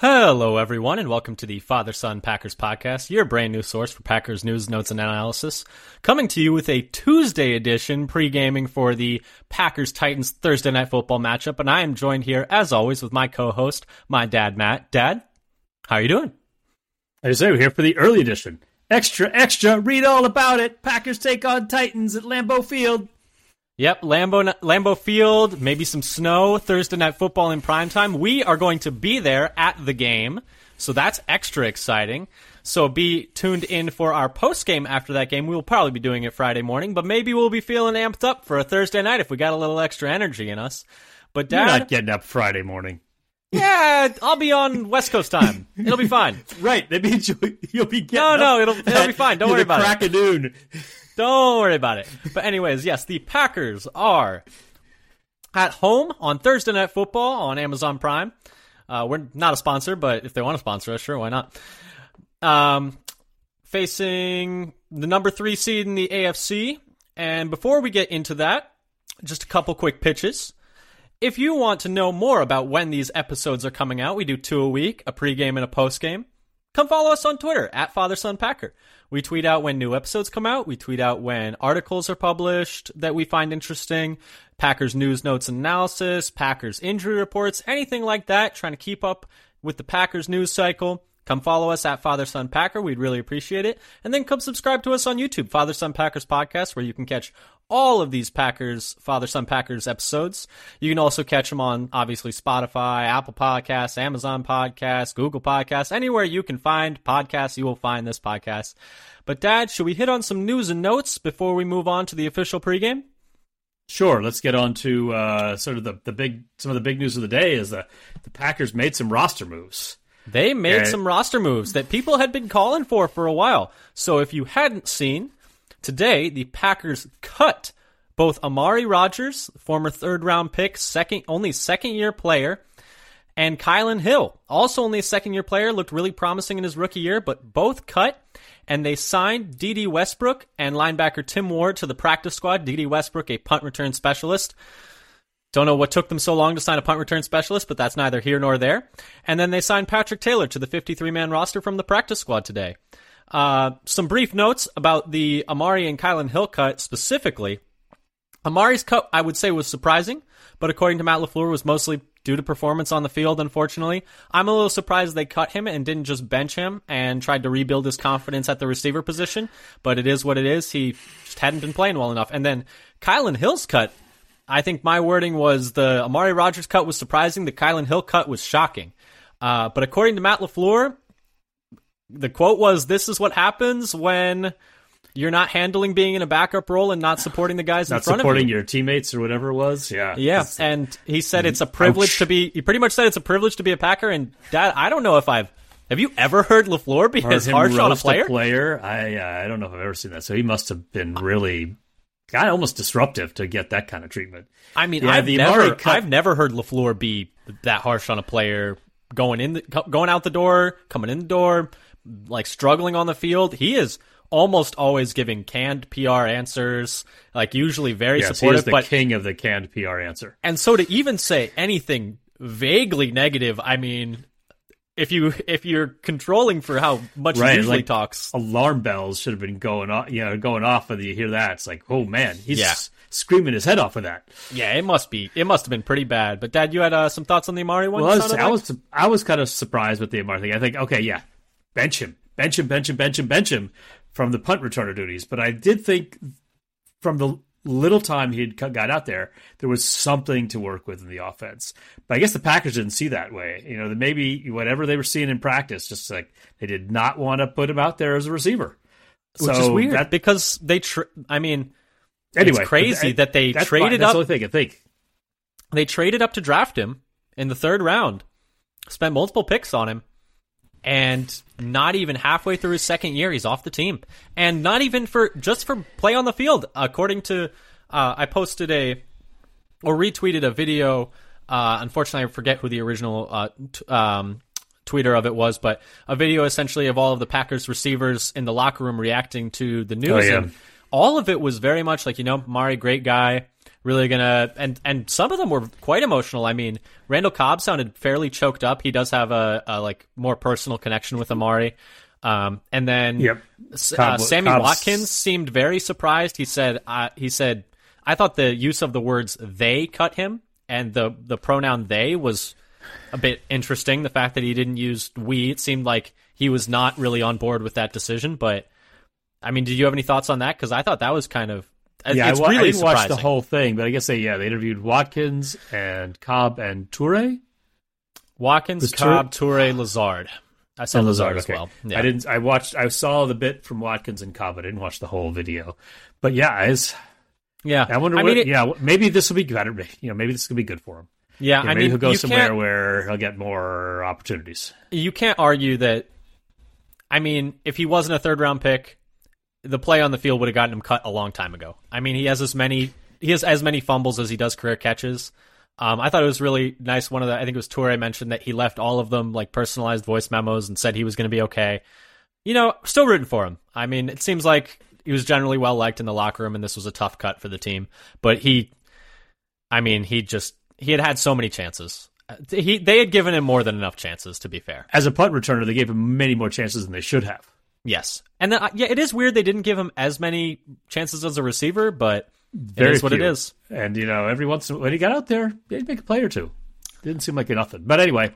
Hello, everyone, and welcome to the Father Son Packers podcast, your brand new source for Packers news, notes, and analysis. Coming to you with a Tuesday edition pre gaming for the Packers Titans Thursday night football matchup. And I am joined here, as always, with my co host, my dad, Matt. Dad, how are you doing? I say, we're here for the early edition. Extra, extra, read all about it. Packers take on Titans at Lambeau Field. Yep, Lambeau Lambeau Field, maybe some snow, Thursday night football in prime time. We are going to be there at the game, so that's extra exciting. So be tuned in for our post game after that game. We will probably be doing it Friday morning, but maybe we'll be feeling amped up for a Thursday night if we got a little extra energy in us. But Dad, You're not getting up Friday morning. Yeah, I'll be on West Coast time. It'll be fine. right, that means you'll, you'll be getting. No, no, it'll it'll be fine. Don't worry about crack it. Crack of noon. Don't worry about it. But anyways, yes, the Packers are at home on Thursday Night Football on Amazon Prime. Uh, we're not a sponsor, but if they want to sponsor us, sure, why not? Um, facing the number three seed in the AFC. And before we get into that, just a couple quick pitches. If you want to know more about when these episodes are coming out, we do two a week, a pregame and a postgame. Come follow us on Twitter at FatherSonPacker. We tweet out when new episodes come out. We tweet out when articles are published that we find interesting. Packers news, notes, and analysis, Packers injury reports, anything like that. Trying to keep up with the Packers news cycle. Come follow us at Father Son Packer. We'd really appreciate it. And then come subscribe to us on YouTube, Father Son Packers Podcast, where you can catch all of these Packers, Father Son Packers episodes. You can also catch them on obviously Spotify, Apple Podcasts, Amazon Podcasts, Google Podcasts, anywhere you can find podcasts, you will find this podcast. But Dad, should we hit on some news and notes before we move on to the official pregame? Sure. Let's get on to uh, sort of the, the big some of the big news of the day is the the Packers made some roster moves. They made and, some roster moves that people had been calling for for a while. So if you hadn't seen, today the Packers cut both Amari Rodgers, former third round pick, second only second year player, and Kylin Hill, also only a second year player, looked really promising in his rookie year, but both cut. And they signed D.D. Westbrook and linebacker Tim Ward to the practice squad. D.D. Westbrook, a punt return specialist. Don't know what took them so long to sign a punt return specialist, but that's neither here nor there. And then they signed Patrick Taylor to the 53 man roster from the practice squad today. Uh, some brief notes about the Amari and Kylin Hill cut specifically. Amari's cut, I would say, was surprising, but according to Matt LaFleur, was mostly due to performance on the field, unfortunately. I'm a little surprised they cut him and didn't just bench him and tried to rebuild his confidence at the receiver position, but it is what it is. He just hadn't been playing well enough. And then Kylin Hill's cut, I think my wording was the Amari Rodgers cut was surprising, the Kylin Hill cut was shocking. Uh, but according to Matt LaFleur, the quote was, This is what happens when you're not handling being in a backup role and not supporting the guys not in front of you. supporting your teammates or whatever it was. Yeah. Yeah. And he said it's a privilege ouch. to be, he pretty much said it's a privilege to be a Packer. And Dad, I don't know if I've, have you ever heard LaFleur be as harsh on a player? A player? I, uh, I don't know if I've ever seen that. So he must have been really kind of almost disruptive to get that kind of treatment. I mean, yeah, I've never, I've never heard LaFleur be that harsh on a player going in, the, going out the door, coming in the door, like struggling on the field. He is almost always giving canned PR answers, like usually very yes, supportive. the but king of the canned PR answer. And so to even say anything vaguely negative, I mean, if you if you're controlling for how much right, he usually like talks, alarm bells should have been going off. You know, going off when you hear that. It's like, oh man, he's yeah. screaming his head off of that. Yeah, it must be. It must have been pretty bad. But Dad, you had uh, some thoughts on the Amari one? Well, I was, I was I was kind of surprised with the Amari thing. I think, okay, yeah, bench him, bench him, bench him, bench him, bench him from the punt returner duties. But I did think from the little time he had got out there, there was something to work with in the offense. But I guess the Packers didn't see that way. You know, maybe whatever they were seeing in practice, just like they did not want to put him out there as a receiver. Which so is weird that, because they, tra- I mean, anyway, it's crazy uh, that they traded up. The only thing I think they traded up to draft him in the third round, spent multiple picks on him, and not even halfway through his second year, he's off the team, and not even for just for play on the field. According to, uh, I posted a or retweeted a video. Uh, unfortunately, I forget who the original uh, t- um, tweeter of it was, but a video essentially of all of the Packers receivers in the locker room reacting to the news. Oh, yeah. And all of it was very much like, you know, Mari, great guy. Really gonna and and some of them were quite emotional. I mean, Randall Cobb sounded fairly choked up. He does have a, a like more personal connection with Amari. Um, and then Yep. Cobb- uh, Sammy Cobb's- Watkins seemed very surprised. He said, uh, "He said I thought the use of the words they cut him and the the pronoun they was a bit interesting. The fact that he didn't use we, it seemed like he was not really on board with that decision. But I mean, did you have any thoughts on that? Because I thought that was kind of Yeah, it's I, wa- I didn't watch the whole thing, but I guess they yeah they interviewed Watkins and Cobb and Toure. Watkins, Cobb, Toure, Lazard. I saw And Lazard, as okay. well. Yeah. I didn't. I watched. I saw the bit from Watkins and Cobb. I didn't watch the whole video, but yeah, I, was- yeah, I wonder. I what, mean, it- yeah, maybe this will be better. You know, maybe this will be good for him. yeah. Yeah, I mean, he'll go somewhere where he'll get more opportunities. you can't argue that. I mean, if he wasn't a third round pick, the play on the field would have gotten him cut a long time ago. I mean, he has as many he has as many fumbles as he does career catches. Um, I thought it was really nice. One of the I think it was Toure mentioned that he left all of them like personalized voice memos and said he was going to be okay. You know, still rooting for him. I mean, it seems like he was generally well liked in the locker room, and this was a tough cut for the team. But he, I mean, he just he had had so many chances. He they had given him more than enough chances. To be fair, As a punt returner, they gave him many more chances than they should have. Yes, and then, uh, yeah, it is weird they didn't give him as many chances as a receiver, but Very it is what it few. is. And you know, every once in, when he got out there, he'd make a play or two. Didn't seem like nothing. But anyway,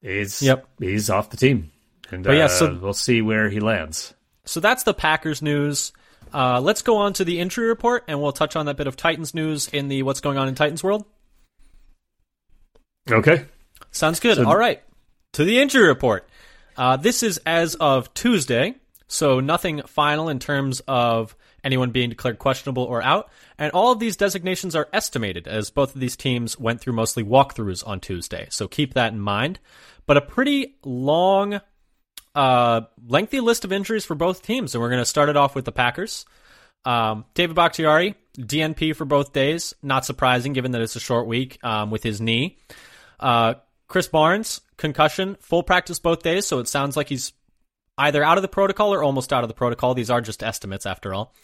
he's Yep. he's off the team, and But yeah, uh, so- we'll see where he lands. So that's the Packers news. Uh, let's go on to the injury report, and we'll touch on that bit of Titans news in the what's going on in Titans world. Okay. Sounds good. All right, to the injury report. Uh, this is as of Tuesday, so nothing final in terms of anyone being declared questionable or out. And all of these designations are estimated, as both of these teams went through mostly walkthroughs on Tuesday. So keep that in mind. But a pretty long, uh, lengthy list of injuries for both teams, and we're going to start it off with the Packers. Um, David Bakhtiari, DNP for both days. Not surprising, given that it's a short week um, with his knee. Uh, Chris Barnes, concussion, full practice both days, so it sounds like he's either out of the protocol or almost out of the protocol. These are just estimates after all.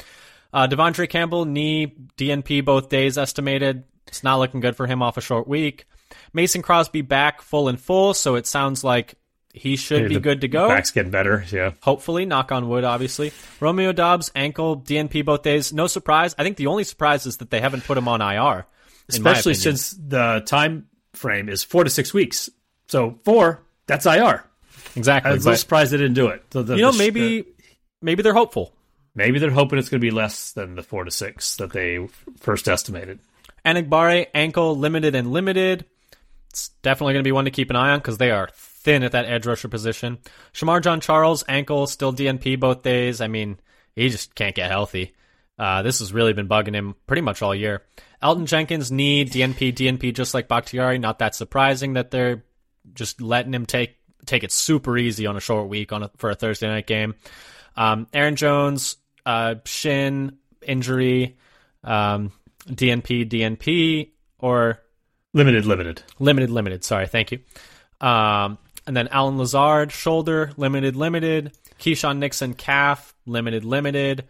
Uh, De'Vondre Campbell, knee, DNP both days estimated. It's not looking good for him off a short week. Mason Crosby back full and full, so it sounds like he should be good to go. Back's getting better. Yeah. Hopefully, knock on wood, obviously. Romeo Doubs, ankle, DNP both days. No surprise. I think the only surprise is that they haven't put him on IR. Especially since the time frame is four to six weeks. So four, that's IR. exactly. I was but, surprised they didn't do it. The- the- you know, the- maybe the- maybe they're hopeful. maybe they're hoping it's going to be less than the four to six that they first estimated. Enagbare, ankle, limited and limited. It's definitely going to be one to keep an eye on because they are thin at that edge rusher position. Shemar Jean-Charles, ankle, still DNP both days. I mean, he just can't get healthy. Uh, this has really been bugging him pretty much all year. Elgton Jenkins, knee, DNP, DNP, just like Bakhtiari. Not that surprising that they're just letting him take take it super easy on a short week on a, for a Thursday night game. Um, Aaron Jones, uh, shin injury, um, DNP, DNP, or Limited, limited. limited, limited. Sorry, thank you. Um, and then Allen Lazard, shoulder, limited, limited. Keisean Nixon, calf, limited, limited.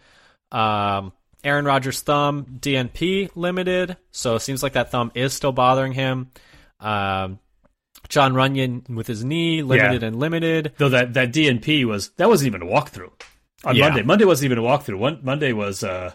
Um, Aaron Rodgers' thumb, DNP, limited. So it seems like that thumb is still bothering him. Um, Jon Runyan with his knee, limited and limited. Though that, that DNP was that wasn't even a walkthrough on Yeah. Monday. Monday wasn't even a walkthrough. One, Monday was uh,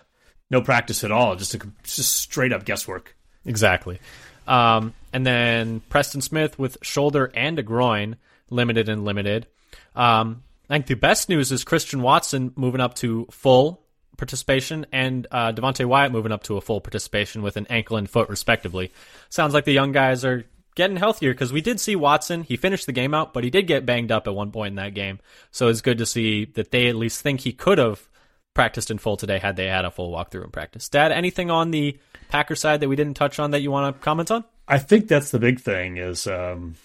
no practice at all. Just a, just straight up guesswork. Exactly. Um, and then Preston Smith with shoulder and a groin, limited and limited. Um, I think the best news is Christian Watson moving up to full participation and uh, Devonte Wyatt moving up to a full participation with an ankle and foot, respectively. Sounds like the young guys are getting healthier because we did see Watson. He finished the game out, but he did get banged up at one point in that game. So it's good to see that they at least think he could have practiced in full today had they had a full walkthrough in practice. Dad, anything on the Packer side that we didn't touch on that you want to comment on? I think that's the big thing is, um,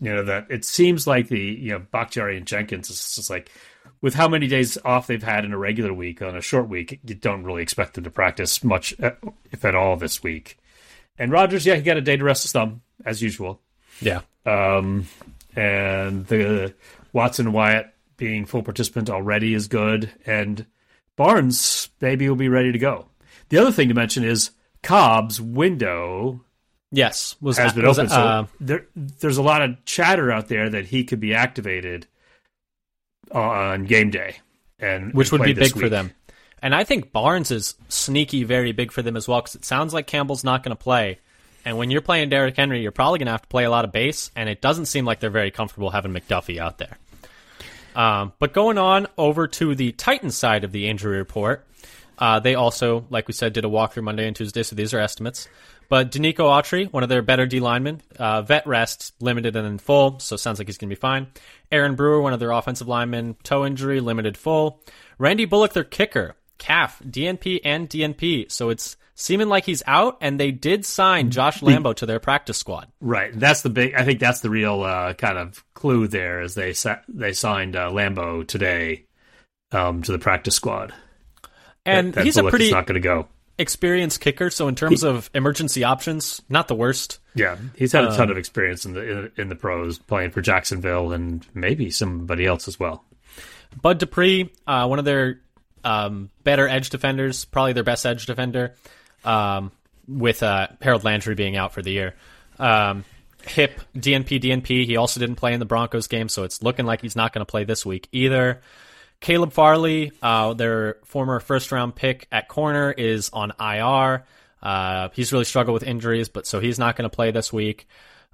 you know, that it seems like the, you know, Bakhtiari and Jenkins is just like, with how many days off they've had in a regular week, on a short week, you don't really expect them to practice much, uh, if at all, this week. And Rodgers, yeah, he got a day to rest his thumb, as usual. Yeah. Um, and the Watson Wyatt being full participant already is good. And Barnes maybe will be ready to go. The other thing to mention is Cobb's window Yes, was has been was, open. uh, so there, there's a lot of chatter out there that he could be activated on game day, and which and would be big for them. And I think Barnes is sneaky, very big for them as well because it sounds like Campbell's not going to play. And when you're playing Derrick Henry, you're probably going to have to play a lot of base, and it doesn't seem like they're very comfortable having McDuffie out there. Um, but going on over to the Titans side of the injury report, uh, they also, like we said, did a walkthrough Monday and Tuesday, so these are estimates. But Denico Autry, one of their better D linemen, uh, vet rests, limited and in full, so sounds like he's going to be fine. Aaron Brewer, one of their offensive linemen, toe injury, limited full. Randy Bullock, their kicker, calf, DNP and DNP, so it's seeming like he's out, and they did sign Josh Lambo to their practice squad. Right. That's the big. I think that's the real uh, kind of clue there, is they sa- they signed uh, Lambo today um, to the practice squad. And That he's a pretty not going to go. experienced kicker, so in terms of emergency options, not the worst. Yeah, he's had a Um, ton of experience in the in, in the pros, playing for Jacksonville and maybe somebody else as well. Bud Dupree, uh, one of their um, better edge defenders, probably their best edge defender, um, with uh, Harold Landry being out for the year. Um, hip, DNP, DNP. He also didn't play in the Broncos game, so it's looking like he's not going to play this week either. Caleb Farley, uh, their former first round pick at corner, is on IR. Uh, he's really struggled with injuries, but so he's not going to play this week.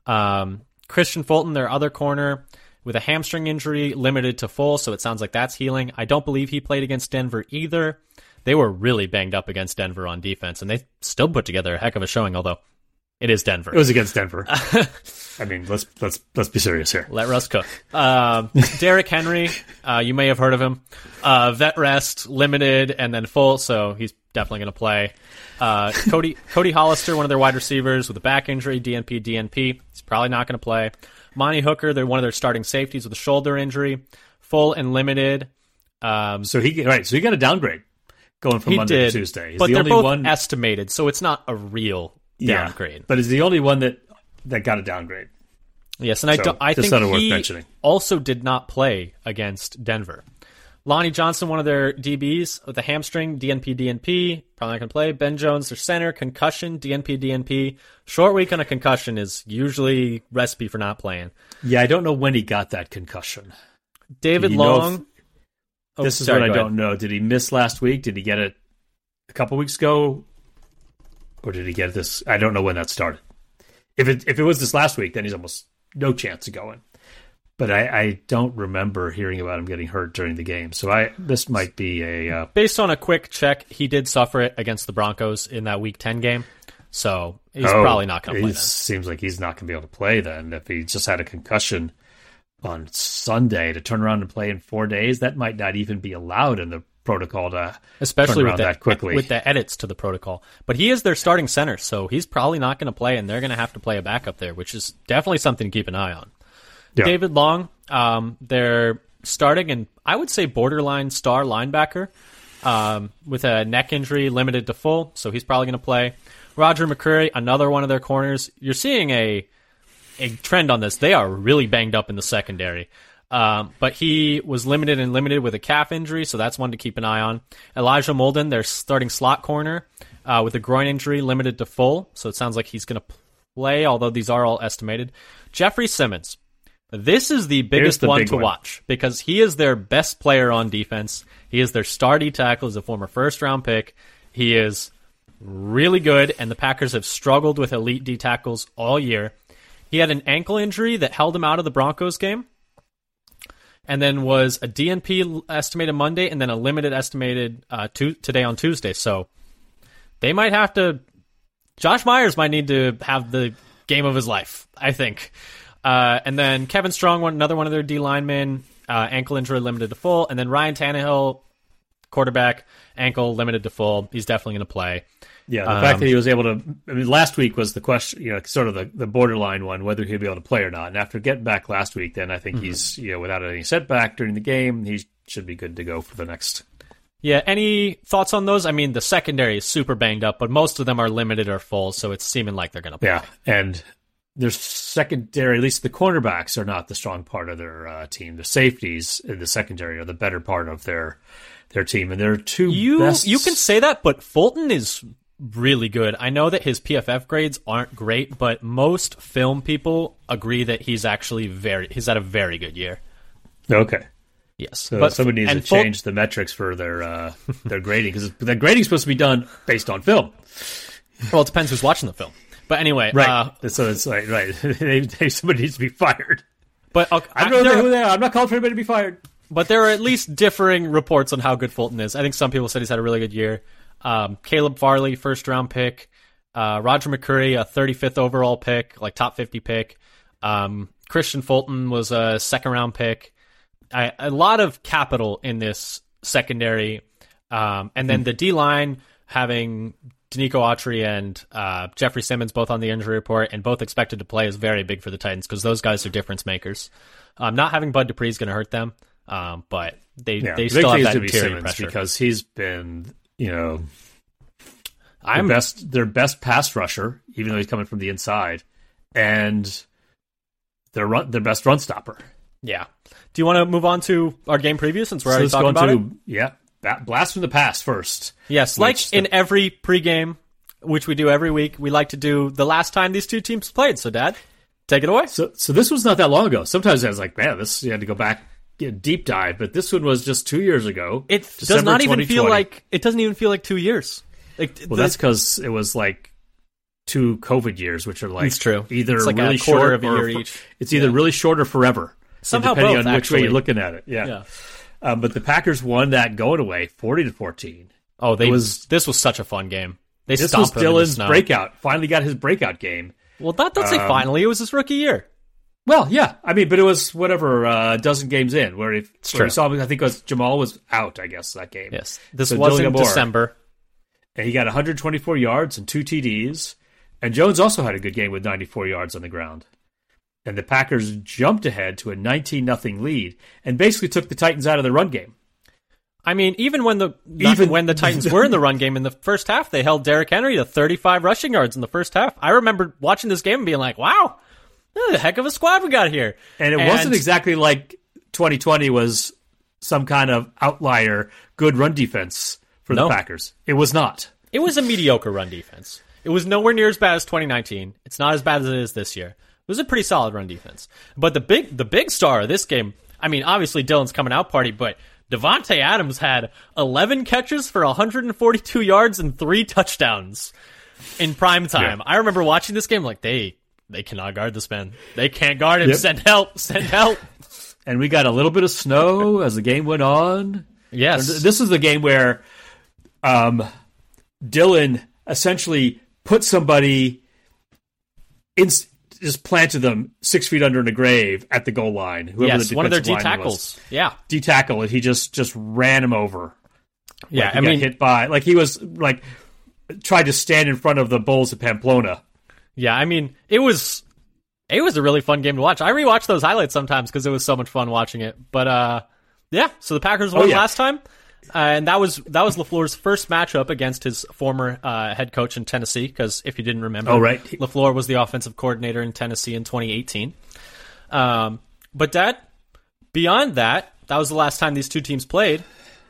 Um, Kristian Fulton, their other corner, with a hamstring injury, limited to full, so it sounds like that's healing. I don't believe he played against Denver either. They were really banged up against Denver on defense, and they still put together a heck of a showing. Although it is Denver. It was against Denver. I mean, let's let's let's be serious here. Let Russ cook. Um, Derrick Henry, uh, you may have heard of him. Uh, vet rest, limited, and then full, so he's definitely going to play. Uh, Cody Cody Hollister, one of their wide receivers with a back injury, DNP, DNP. He's probably not going to play. Amani Hooker, they're one of their starting safeties with a shoulder injury, full and limited. Um, So he right. So he got a downgrade going from he Monday did, to Tuesday. He's but the they're only both one. estimated, so it's not a real yeah, downgrade. but he's the only one that that got a downgrade. Yes, and I don't. I think thought it worth he also did not play against Denver. Lonnie Johnson, one of their DBs with a hamstring, DNP, DNP, probably not going to play. Ben Jones, their center, concussion, DNP, DNP. Short week on a concussion is usually recipe for not playing. Yeah, I don't know when he got that concussion. David Long. if- Oh, this is sorry, what I don't ahead. know. Did he miss last week? Did he get it a couple weeks ago, or did he get this? I don't know when that started. If it if it was this last week, then he's almost no chance of going. But I, I don't remember hearing about him getting hurt during the game. So I this might be a uh, Based on a quick check, he did suffer it against the Broncos in that Week 10 game. So he's oh, probably not going to play It seems like he's not going to be able to play then. If he just had a concussion on Sunday to turn around and play in four days, that might not even be allowed in the protocol to especially with the, that quickly. with the edits to the protocol. But he is their starting center, so he's probably not going to play, and they're going to have to play a backup there, which is definitely something to keep an eye on. Yeah. David Long, um, they're starting, and I would say borderline star linebacker um, with a neck injury, limited to full, so he's probably going to play. Roger McCreary, another one of their corners. You're seeing a a trend on this. They are really banged up in the secondary. Um, but he was limited and limited with a calf injury, so that's one to keep an eye on. Elijah Molden, their starting slot corner, uh, with a groin injury, limited to full, so it sounds like he's going to play, although these are all estimated. Jeffrey Simmons. This is the biggest the one big to one. watch because he is their best player on defense. He is their star D tackle, as a former first round pick. He is really good, and the Packers have struggled with elite D tackles all year. He had an ankle injury that held him out of the Broncos game, and then was a DNP estimated Monday, and then a limited estimated uh, tu- today on Tuesday. So they might have to. Josh Myers might need to have the game of his life, I think. Uh, and then Kevin Strong, one another one of their D linemen, uh, ankle injury limited to full, and then Ryan Tannehill, quarterback, ankle limited to full. He's definitely going to play. Yeah, the Um, fact that he was able to. I mean, last week was the question, you know, sort of the, the borderline one, whether he'd be able to play or not. And after getting back last week, then I think Mm-hmm. he's, you know, without any setback during the game, he should be good to go for the next. Yeah, any thoughts on those? I mean, the secondary is super banged up, but most of them are limited or full, so it's seeming like they're going to play. Yeah, and their secondary, at least the cornerbacks, are not the strong part of their uh, team. The safeties in the secondary are the better part of their their team, and there are two You best. you can say that, but Fulton is really good. I know that his PFF grades aren't great, but most film people agree that he's actually very he's had a very good year. Okay. Yes, So but somebody needs to Ful- change the metrics for their uh, their grading because the grading's supposed to be done based on film. Well, it depends who's watching the film. But anyway, uh, so it's like right. they, they, somebody needs to be fired. but okay, I don't know there- who they are. I'm not calling for anybody to be fired. But there are at least differing reports on how good Fulton is. I think some people said he's had a really good year. Um, Caleb Farley, first round pick. Uh, Roger McCreary, a 35th overall pick, like top 50 pick. Um, Kristian Fulton was a second round pick. I, a lot of capital in this secondary. Um, and then the D line having Denico Autry and uh, Jeffrey Simmons both on the injury report and both expected to play is very big for the Titans because those guys are difference makers. Um, not having Bud Dupree is going to hurt them, um, but they Yeah, they still have that to be Simmons pressure. because he's been you know I'm their best their best pass rusher, even though he's coming from the inside, and their run their best run stopper. yeah. Do you want to move on to our game preview since we're So already talking about into it? yeah, ba- blast from the past first. Yes, like the- in every pregame, which we do every week, we like to do the last time these two teams played. So, Dad, take it away. So so this was not that long ago. Sometimes I was like, man, this you had to go back deep dive, but this one was just two years ago. It does not even feel like it doesn't even feel like two years. Like Well, the- that's because it was like two COVID years, which are like It's true. either It's like really quarter short of a or year for- each. It's either really short or forever. Somehow depending both, on which way you're looking at it. Yeah. yeah. Um, but the Packers won that going away, forty to fourteen. Oh, they It was- this was such a fun game. They This was stomped them the Dillon's breakout. Finally got his breakout game. Well, not don't say Um, finally. It was his rookie year. Well, yeah, I mean, but it was whatever uh, a dozen games in where, if, where saw. I think it was Jamal was out. I guess that game. Yes, this So was Dillon in Moore. December. and he got 124 yards and two TDs. And Jones also had a good game with 94 yards on the ground. And the Packers jumped ahead to a 19 nothing lead and basically took the Titans out of the run game. I mean, even when the Even- when the Titans were in the run game in the first half, they held Derrick Henry to 35 rushing yards in the first half. I remember watching this game and being like, "Wow, is a heck of a squad we got here." And it wasn't exactly like 2020 was some kind of outlier good run defense for No. the Packers. It was not. It was a mediocre run defense. It was nowhere near as bad as 2019. It's not as bad as it is this year. It was a pretty solid run defense. But the big the big star of this game, I mean, obviously Dillon's coming out party, but Davante Adams had 11 catches for 142 yards and three touchdowns in prime time. I remember watching this game like they they cannot guard this man. They can't guard him. Yep. Send help. Send help. And we got a little bit of snow as the game went on. Yes. This is the game where um, Dillon essentially put somebody in, just planted them six feet under in a grave at the goal line. Whoever yes, the one of their D was. tackles. Yeah. D tackle, and he just just ran him over. Yeah, Like, I got mean, hit by like he was like tried to stand in front of the Bulls of Pamplona. Yeah, I mean, it was it was a really fun game to watch. I rewatch those highlights sometimes because it was so much fun watching it. But uh, yeah, so the Packers won Oh, yeah. last time, uh, and that was that was Lafleur's first matchup against his former uh, head coach in Tennessee. Because if you didn't remember, Oh, right. Lafleur was the offensive coordinator in Tennessee in 2018. Um, but Dad, beyond that, that was the last time these two teams played.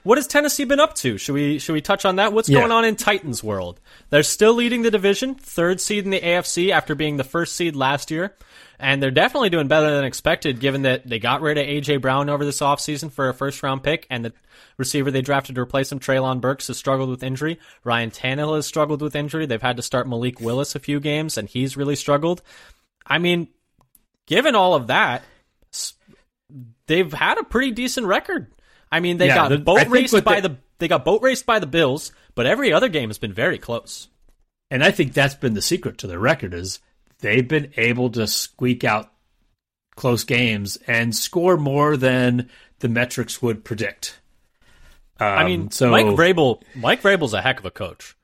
What has Tennessee been up to? Should we should we touch on that? What's Yeah. going on in Titans world? They're still leading the division, third seed in the AFC after being the first seed last year. And they're definitely doing better than expected given that they got rid of AJ Brown over this offseason for a first round pick and the receiver they drafted to replace him, Treylon Burks, has struggled with injury. Ryan Tannehill has struggled with injury. They've had to start Malik Willis a few games and he's really struggled. I mean, given all of that, they've had a pretty decent record. I mean, they Yeah, got the- boat raced by they- the they got boat raced by the Bills, but every other game has been very close. And I think that's been the secret to their record is they've been able to squeak out close games and score more than the metrics would predict. Um, I mean, so Mike Vrabel, Mike Vrabel's a heck of a coach.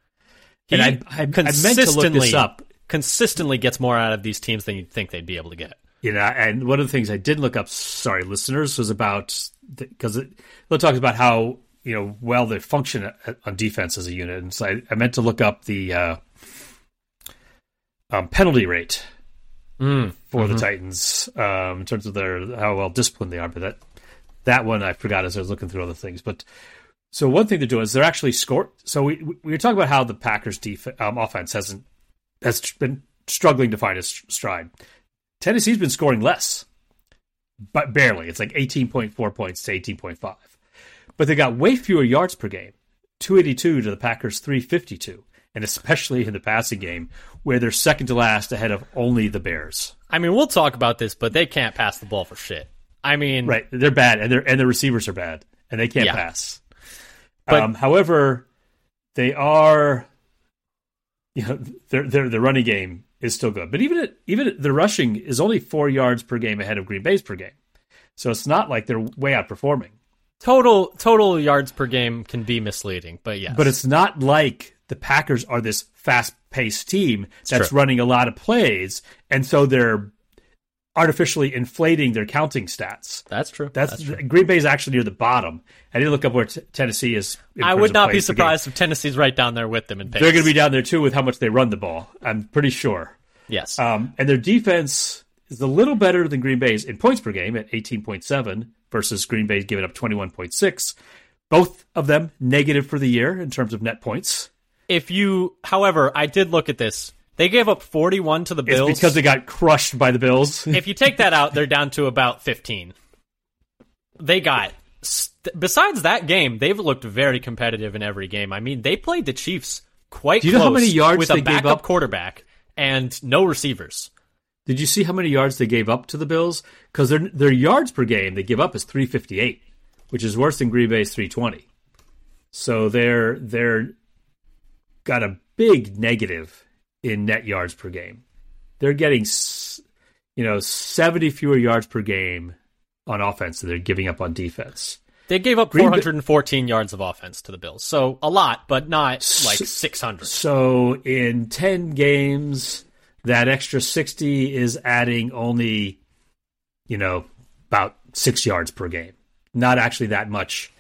He And I- I- I meant to look this consistently up. consistently gets more out of these teams than you'd think they'd be able to get. You know, and one of the things I did look up, sorry, listeners, was about because it, it talks about how you know well they function on defense as a unit, and so I, I meant to look up the uh, um, penalty rate Mm. for the Titans um, in terms of their how well disciplined they are. But that that one I forgot as I was looking through other things. But So one thing they're doing is they're actually score. So we we were talking about how the Packers' def- um, offense hasn't has been struggling to find its stride. Tennessee's been scoring less, but barely. It's like eighteen point four points to eighteen point five, but they got way fewer yards per game, two eighty two to the Packers three fifty two, and especially in the passing game where they're second to last ahead of only the Bears. I mean, we'll talk about this, but they can't pass the ball for shit. I mean, Right, they're bad, and their and their receivers are bad, and they can't Yeah. pass. But- um, however, they are, you know, their their the running game is still good, but even it, even the rushing is only four yards per game ahead of Green Bay's per game, so it's not like they're way outperforming. total total yards per game can be misleading, but yes. But it's not like the Packers are this fast paced team that's running a lot of plays, and so they're artificially inflating their counting stats. that's true. That's, true. Green Bay is actually near the bottom. I didn't look up where t- Tennessee is. I would not be plays per game. surprised if Tennessee's right down there with them in pace. They're going to be down there too with how much they run the ball. I'm pretty sure. yes. Um, and their defense is a little better than Green Bay's in points per game at 18.7 versus Green Bay giving up 21.6. Both of them negative for the year in terms of net points. if you, however, I did look at this. They gave up 41 to the Bills. It's because they got crushed by the Bills. if you take that out, they're down to about 15. They got. Besides that game, they've looked very competitive in every game. I mean, they played the Chiefs quite Do you know how many yards with they a gave backup up? quarterback and no receivers. Did you see how many yards they gave up to the Bills? Because their their yards per game they give up is 358, which is worse than Green Bay's 320. So they're they're got a big negative in net yards per game. They're getting you know 70 fewer yards per game on offense than they're giving up on defense. They gave up Green 414 yards of offense to the Bills. So a lot, but not like 600. So in 10 games, that extra 60 is adding only, you know, about six yards per game. Not actually that much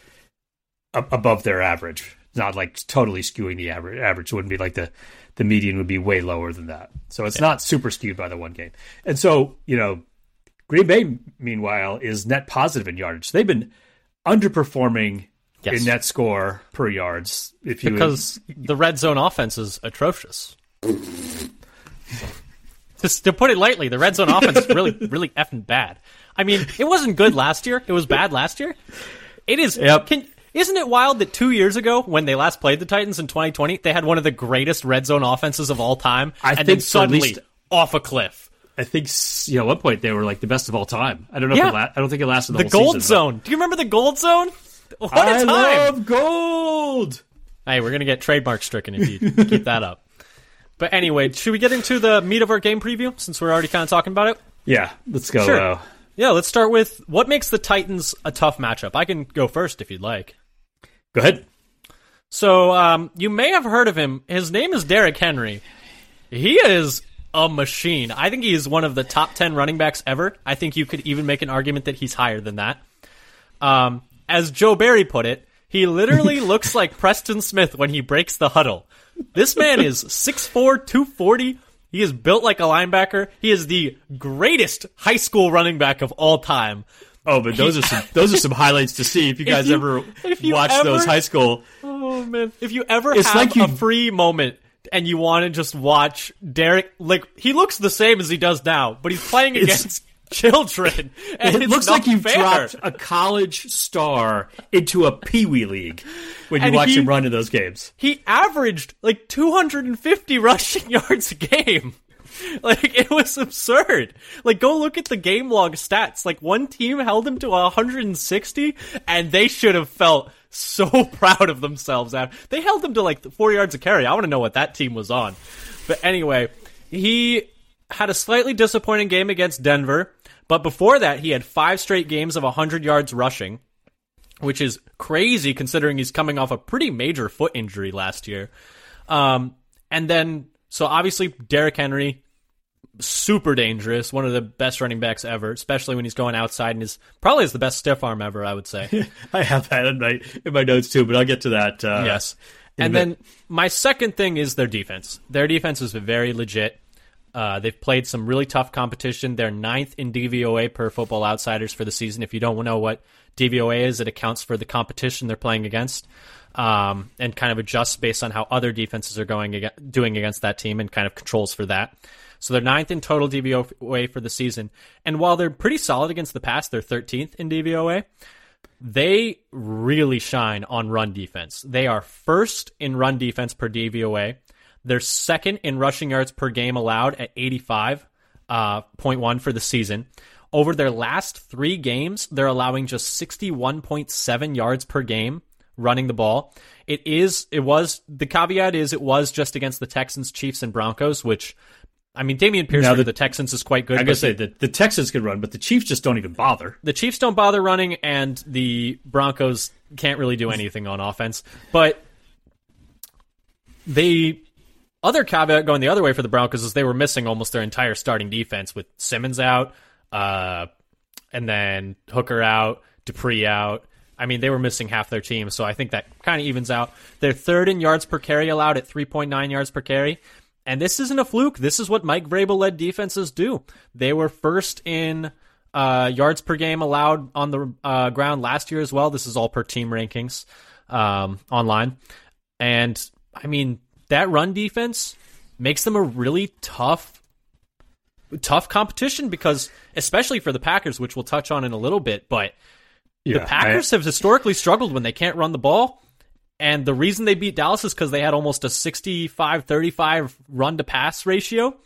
above their average. Not like totally skewing the average. Average wouldn't be like the, the median would be way lower than that. So it's not super skewed by the one game. And so, you know, Green Bay, meanwhile, is net positive in yardage. They've been underperforming Yes. in net score per yards. If you because the red zone offense is atrocious. Just to put it lightly, the red zone offense is really, really effing bad. I mean, it wasn't good last year. It was bad last year. It is. Yep. Can, isn't it wild that two years ago, when they last played the Titans in 2020, they had one of the greatest red zone offenses of all time, I and think then suddenly least- off a cliff. I think you know, at one point they were like the best of all time. I don't know. Yeah. If it la- I don't think it lasted the, The gold season, zone. Do you remember the gold zone? What but- a I time! love gold. Hey, we're gonna get trademark stricken if you keep that up. But anyway, should we get into the meat of our game preview since we're already kind of talking about it? Yeah, let's go. Sure. Uh, Yeah, let's start with what makes the Titans a tough matchup. I can go first if you'd like. Go ahead. So, um, you may have heard of him. His name is Derrick Henry. He is a machine. I think he is one of the top 10 running backs ever. I think you could even make an argument that he's higher than that. Um, as Joe Barry put it, he literally looks like Preston Smith when he breaks the huddle. This man is 6'4, 240. He is built like a linebacker. He is the greatest high school running back of all time. Oh, but those are some those are some highlights to see if you guys you- ever if you watch ever- those high school. Oh man! If you ever It's have like you- a free moment and you want to just watch Derrick, like he looks the same as he does now, but he's playing against children, and It looks like you've fair. dropped a college star into a pee wee league when you And watch he- him run in those games. He averaged like 250 rushing yards a game. Like it was absurd. Like go look at the game log stats. Like one team held him to 160 and they should have felt so proud of themselves after they held him to like 4 yards of carry. I want to know what that team was on. But anyway, he had a slightly disappointing game against Denver, but before that he had 5 straight games of 100 yards rushing which is crazy considering he's coming off a pretty major foot injury last year. Um, and then, so obviously, Derrick Henry, super dangerous, one of the best running backs ever, especially when he's going outside and is probably is the best stiff arm ever, I would say. I have that in my in my notes too, but I'll get to that. Uh, yes. And then my second thing is their defense. Their defense is very legit. Uh, they've played some really tough competition. They're ninth in DVOA per Football Outsiders for the season. If you don't know what DVOA is, it accounts for the competition they're playing against, um, and kind of adjusts based on how other defenses are going doing against that team, and kind of controls for that. So they're ninth in total DVOA for the season. And while they're pretty solid against the pass, they're 13th in DVOA. They really shine on run defense. They are first in run defense per DVOA. They're second in rushing yards per game allowed at 85.1 uh, for the season. Over their last three games, they're allowing just 61.7 yards per game running the ball. It is, it was, the caveat is it was just against the Texans, Chiefs, and Broncos, which I mean, Dameon Pierce for the, the, Texans is quite good. I gotta say the, the Texans can run, but the Chiefs just don't even bother. The Chiefs don't bother running, and the Broncos can't really do anything on offense. But the other caveat going the other way for the Broncos is they were missing almost their entire starting defense with Simmons out, uh, and then Hooker out, Dupree out. I mean, they were missing half their team, so I think that kind of evens out. They're third in yards per carry allowed at 3.9 yards per carry. And this isn't a fluke. This is what Mike Vrabel led defenses do. They were first in uh, yards per game allowed on the uh, ground last year as well. This is all per team rankings um, online. And I mean, that run defense makes them a really tough, tough competition because, especially for the Packers, which we'll touch on in a little bit, but yeah, the Packers I, have historically struggled when they can't run the ball. And the reason they beat Dallas is because they had almost a 65 35 run to pass ratio.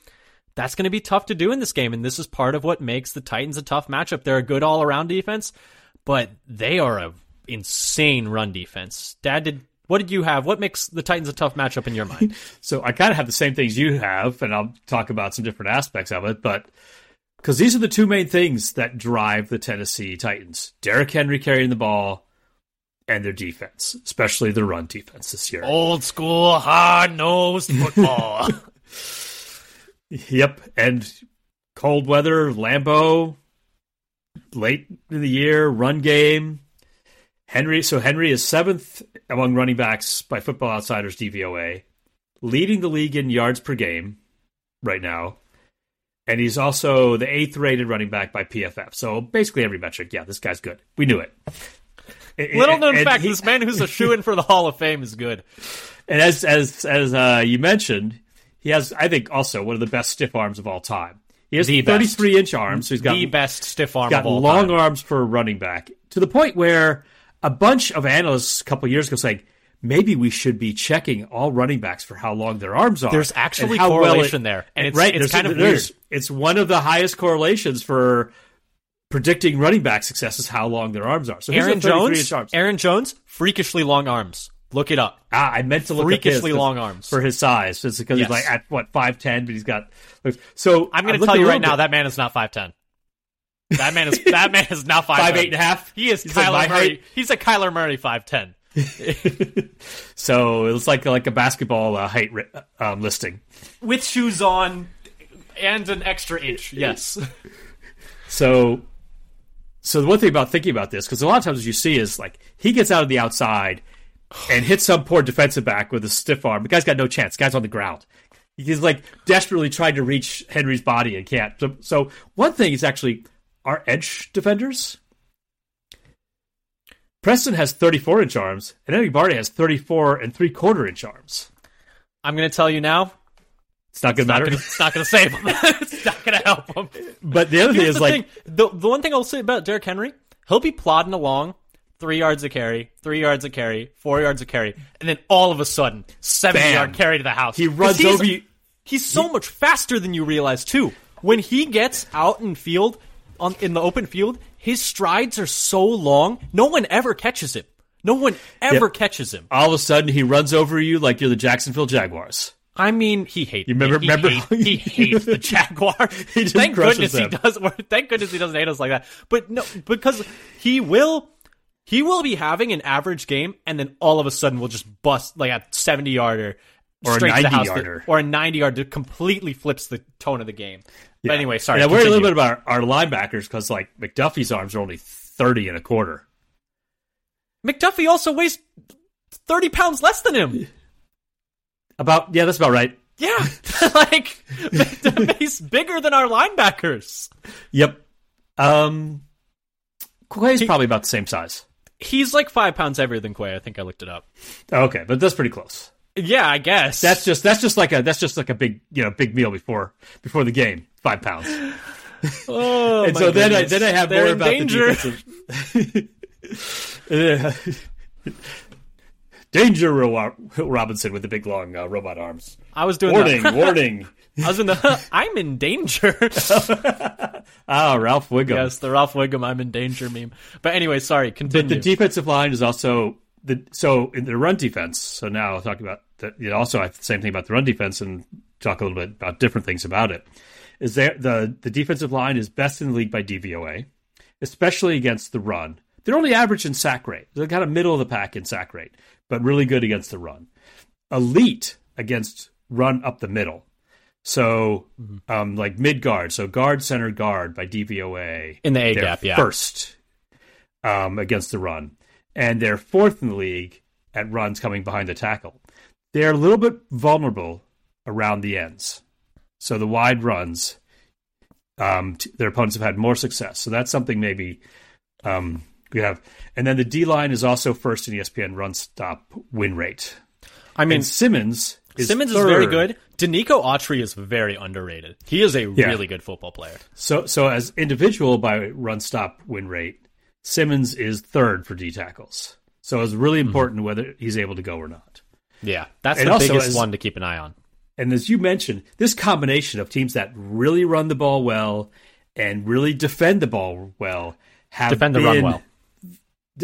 That's going to be tough to do in this game. And this is part of what makes the Titans a tough matchup. They're a good all around defense, but they are a insane run defense. Dad, did what did you have? What makes the Titans a tough matchup in your mind? so I kind of have the same things you have, and I'll talk about some different aspects of it. But because these are the two main things that drive the Tennessee Titans: Derrick Henry carrying the ball and their defense, especially the run defense this year. Old school, hard nosed football. yep. And cold weather, Lambeau, late in the year, run game. Henry, so Henry is seventh among running backs by Football Outsiders DVOA, leading the league in yards per game right now. And he's also the eighth rated running back by PFF. So basically every metric, yeah, this guy's good. We knew it. Little known and fact: he, this man who's a shoe in for the Hall of Fame is good. And as as as uh, you mentioned, he has, I think, also one of the best stiff arms of all time. He has the 33 best. inch arms. So he's got the best stiff arm. Got long time. arms for a running back to the point where a bunch of analysts a couple years ago saying maybe we should be checking all running backs for how long their arms are. There's actually correlation well it, there, and it's, right. It's kind of weird. It's one of the highest correlations for predicting running back success is how long their arms are. So Aaron Jones, Aaron Jones, freakishly long arms. Look it up. Ah, I meant to look freakishly long arms for his size. It's because yes. he's like at what five ten, but he's got. So I'm going to tell you right now, that man is not five ten. That man is that man is not five five eight and a half. He is he's Kyler Murray. Height. He's a Kyler Murray five ten. so it's like like a basketball uh, height um, listing with shoes on and an extra inch. Yes. so so the one thing about thinking about this, because a lot of times you see is like he gets out of the outside and hits some poor defensive back with a stiff arm. The guy's got no chance. The guy's on the ground. He's like desperately trying to reach Henry's body and can't. So, so one thing is actually our edge defenders. Preston has 34 inch arms, and Eddie Barty has 34 and three quarter inch arms. I'm going to tell you now, it's not going to matter. Gonna, it's not going to save him. it's not going to help him. But the other Here's thing is the like thing. the the one thing I'll say about Derrick Henry, he'll be plodding along, three yards a carry, three yards a carry, four yards a carry, and then all of a sudden, seventy Bam. yard carry to the house. He runs over you. He's so he, much faster than you realize too. When he gets out in field, on in the open field, his strides are so long, no one ever catches him. No one ever yep. catches him. All of a sudden, he runs over you like you're the Jacksonville Jaguars. I mean, he hates. You remember? He, remember? He, he hates the Jaguar. thank goodness them. he does. Thank goodness he doesn't hate us like that. But no, because he will. He will be having an average game, and then all of a sudden, we'll just bust like a seventy yarder or a ninety yarder or a ninety yarder. Completely flips the tone of the game. Yeah. But anyway, sorry. Yeah, we're a little bit about our, our linebackers because like McDuffie's arms are only thirty and a quarter. McDuffie also weighs thirty pounds less than him. About yeah, that's about right. Yeah, like he's bigger than our linebackers. Yep. Um, Quay's probably about the same size. He's like five pounds heavier than Quay. I think I looked it up. Okay, but that's pretty close. Yeah, I guess That's just that's just like a that's just like a big you know big meal before before the game. Five pounds. Oh, and my so then I then I have They're more about danger. the defensive. Danger, Ro- Robinson with the big long uh, robot arms. I was doing Warning, the, warning. I was in the. I'm in danger. Ah, Ralph Wiggum. yes, the Ralph Wiggum "I'm in danger" meme. But anyway, sorry. Continue. The defensive line is also the so in the run defense. So now I'll talk about the, you know, also I the same thing about the run defense and talk a little bit about different things about it. Is there the the defensive line is best in the league by DVOA, especially against the run. They're only average in sack rate. They're kind of middle of the pack in sack rate, but really good against the run. Elite against run up the middle. So, um, like mid guard, so guard, center, guard by DVOA In the A gap, yeah. first um, against the run, and they're fourth in the league at runs coming behind the tackle. They're a little bit vulnerable around the ends, so the wide runs, um, t- their opponents have had more success. So that's something maybe um, we have. And then the D line is also first in ESPN run stop win rate. I mean, And Simmons is Simmons is very good. Denico Autry is very underrated. He is a really good football player. So so as individual by run stop win rate, Simmons is third for D tackles. So it's really hmm. important whether he's able to go or not. Yeah, that's And the also biggest as- one to keep an eye on. And as you mentioned, this combination of teams that really run the ball well and really defend the ball well have Defend the run well.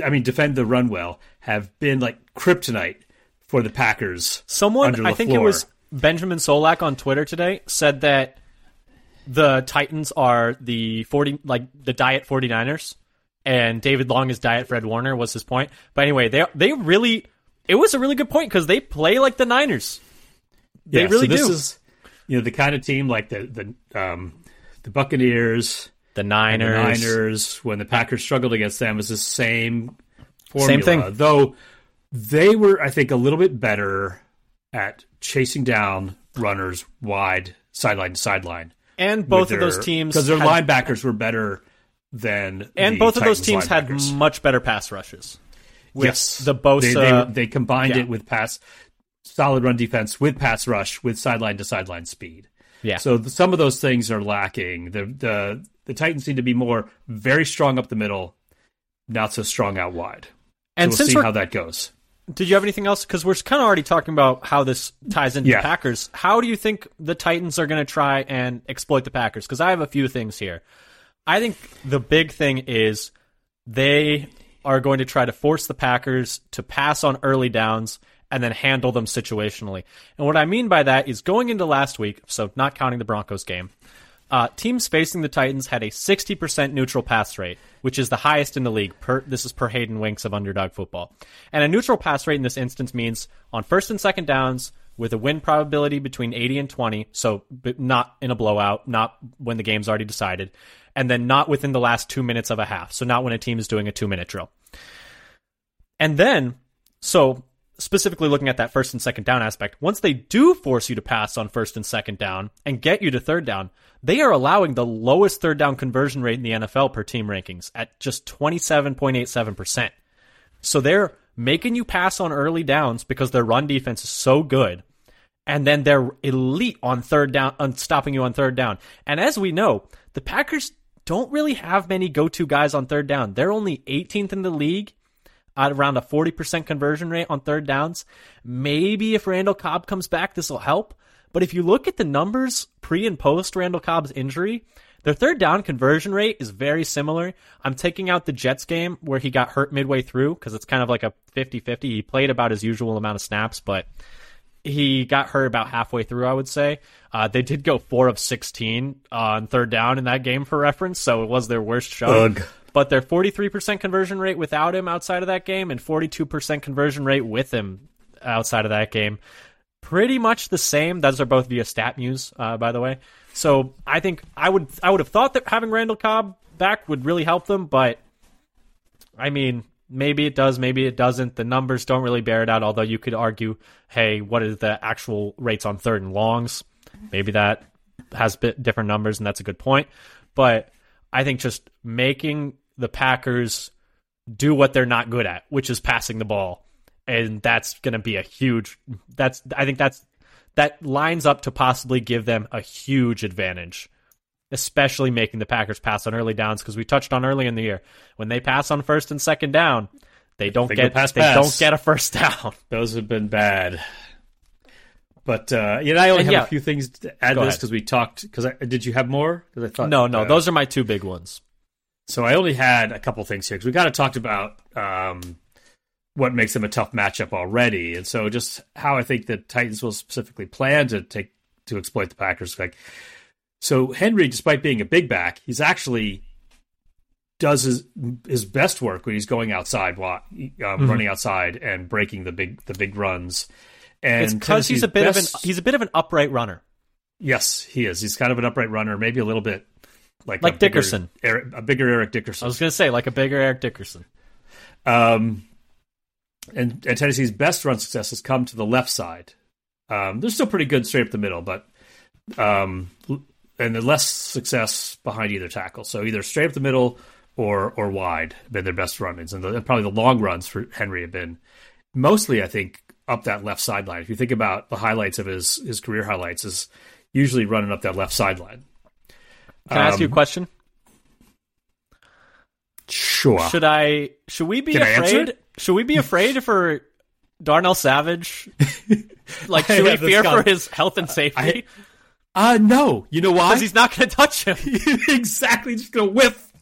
I mean, defend the run well have been like kryptonite for the Packers. Someone, I think it was Benjamin Solak on Twitter today, said that the Titans are the 40 like the diet 49ers and David Long is diet Fred Warner was his point. But anyway, they they really it was a really good point cuz they play like the Niners. They Yeah, really so this do. is you know the kind of team like the the um, the Buccaneers. The the Niners. Niners when the Packers struggled against them was the same formula. Same thing. Though they were, I think, a little bit better at chasing down runners wide, sideline to sideline. And both of those teams because their had- linebackers were better than and the both of those teams had much better pass rushes. With yes, the Bosa They, they, they combined yeah. it with pass, solid run defense with pass rush with sideline to sideline speed. yeah. So th- some of those things are lacking. The the the Titans seem to be more very strong up the middle, not so strong out wide. and we'll since see how that goes. Did you have anything else? Because we're kind of already talking about how this ties into Yeah. the Packers. How do you think the Titans are going to try and exploit the Packers? Because I have a few things here. I think the big thing is they are going to try to force the Packers to pass on early downs and then handle them situationally. And what I mean by that is going into last week, so not counting the Broncos game, uh, teams facing the Titans had a 60% neutral pass rate, which is the highest in the league. Per, this is per Hayden Winks of Underdog Football. And a neutral pass rate in this instance means on first and second downs with a win probability between 80 and 20, so not in a blowout, not when the game's already decided, and then not within the last two minutes of a half, so not when a team is doing a two minute drill. And then, so specifically looking at that first and second down aspect, once they do force you to pass on first and second down and get you to third down, they are allowing the lowest third down conversion rate in the NFL per team rankings at just 27.87%. So they're making you pass on early downs because their run defense is so good. And then they're elite on third down, on stopping you on third down. And as we know, the Packers don't really have many go-to guys on third down. They're only 18th in the league at around a 40% conversion rate on third downs. Maybe if Randall Cobb comes back, this will help. But if you look at the numbers pre and post Randall Cobb's injury, their third down conversion rate is very similar. I'm taking out the Jets game where he got hurt midway through because it's kind of like a 50 50. He played about his usual amount of snaps, but he got hurt about halfway through, I would say. Uh, they did go 4 of 16 on third down in that game for reference, so it was their worst showing Ugh. but their 43% conversion rate without him outside of that game and 42% conversion rate with him outside of that game pretty much the same those are both via StatMuse uh, by the way so i think i would i would have thought that having randall cobb back would really help them but i mean Maybe it does, maybe it doesn't. The numbers don't really bear it out, although you could argue, hey, what is the actual rates on third and longs? Maybe that has bit different numbers, and that's a good point. But I think just making the Packers do what they're not good at, which is passing the ball, and that's going to be a huge. That's I think that's that lines up to possibly give them a huge advantage, especially making the Packers pass on early downs because we touched on early in the year when they pass on first and second down, they don't They get pass, they pass. don't get a first down. Those have been bad. But uh, you know, I only And have yeah. a few things to add to this because we talked. Because did you have more? Because I thought no, no, uh, those are my two big ones. So I only had a couple things here because we kind of talked about um, what makes them a tough matchup already, and so just how I think the Titans will specifically plan to take to exploit the Packers. Like, so Henry, despite being a big back, he's actually does his his best work when he's going outside, um, running outside and breaking the big the big runs. And because he's a bit Tennessee's of an he's a bit of an upright runner. yes, he is. He's kind of an upright runner, maybe a little bit like Like a bigger Dickerson. Eric, a bigger Eric Dickerson. I was gonna say like a bigger Eric Dickerson. Um, and, and Tennessee's best run success has come to the left side. Um, they're still pretty good straight up the middle, but um, and the less success behind either tackle. So either straight up the middle or or wide have been their best run-ins, and, the, probably the long runs for Henry have been mostly, I think, up that left sideline. If you think about the highlights of his his career highlights, is usually running up that left sideline. Can I ask you a Um, question? Sure. Should I? Should we be Can afraid? Should we be afraid for Darnell Savage? Like, should we fear for his health and safety? Uh no. You know why? Because he's not going to touch him. exactly just gonna whiff.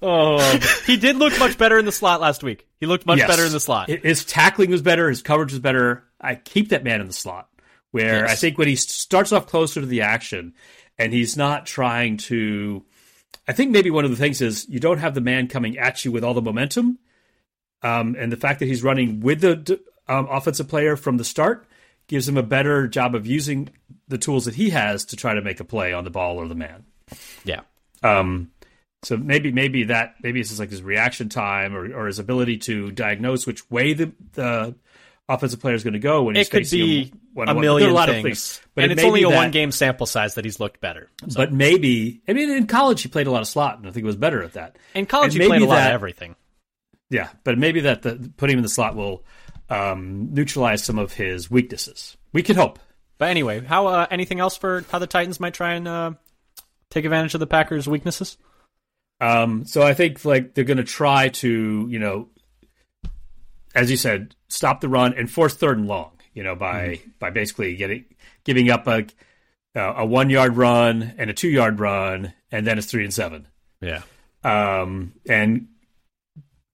Oh, he did look much better in the slot last week. He looked much Yes. better in the slot. His tackling was better. His coverage was better. I keep that man in the slot. Where Yes. I think when he starts off closer to the action, and he's not trying to. I think maybe one of the things is you don't have the man coming at you with all the momentum, um, and the fact that he's running with the um, offensive player from the start gives him a better job of using the tools that he has to try to make a play on the ball or the man. yeah. Um, so maybe maybe that maybe it's just like his reaction time or, or his ability to diagnose which way the the offensive player is going to go when he's It could be one- a one- million a things. things, but and it it's only a that- one game sample size that he's looked better. But maybe I mean in college he played a lot of slot and I think he was better at that. In college, And he played a lot that- of everything. Yeah, but maybe that the, putting him in the slot will um, neutralize some of his weaknesses. We could hope. But anyway, how uh, anything else for how the Titans might try and uh, take advantage of the Packers' weaknesses? Um, so I think like they're going to try to, you know, as you said, stop the run and force third and long. You know, by by basically getting giving up a a one yard run and a two yard run, and then it's three and seven. Yeah. Um, and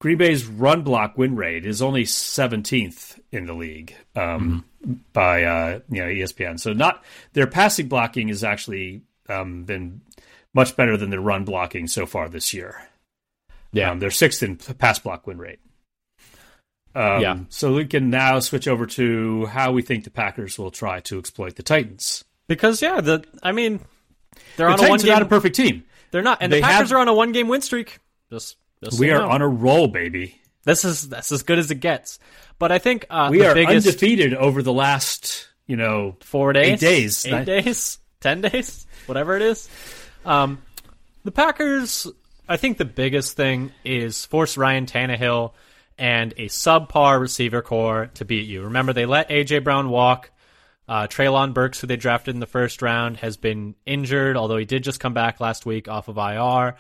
Green Bay's run block win rate is only 17th in the league um, by uh, you know ESPN. So not their passing blocking has actually um, been much better than their run blocking so far this year. Yeah. Um, they're sixth in pass block win rate. Um, Yeah. So we can now switch over to how we think the Packers will try to exploit the Titans. Because yeah, the I mean, they're The on a one Titans are not a perfect team. They're not, and they the Packers have- are on a one game win streak. Just, just We are know. on a roll, baby. This is that's as good as it gets. But I think uh, We are biggest undefeated over the last, you know, four days, Eight days. eight Nine- days, ten days, whatever it is. Um, the Packers. I think the biggest thing is force Ryan Tannehill and a subpar receiver corps to beat you. Remember, they let AJ Brown walk. Uh, Treylon Burks, who they drafted in the first round, has been injured, although he did just come back last week off of IR.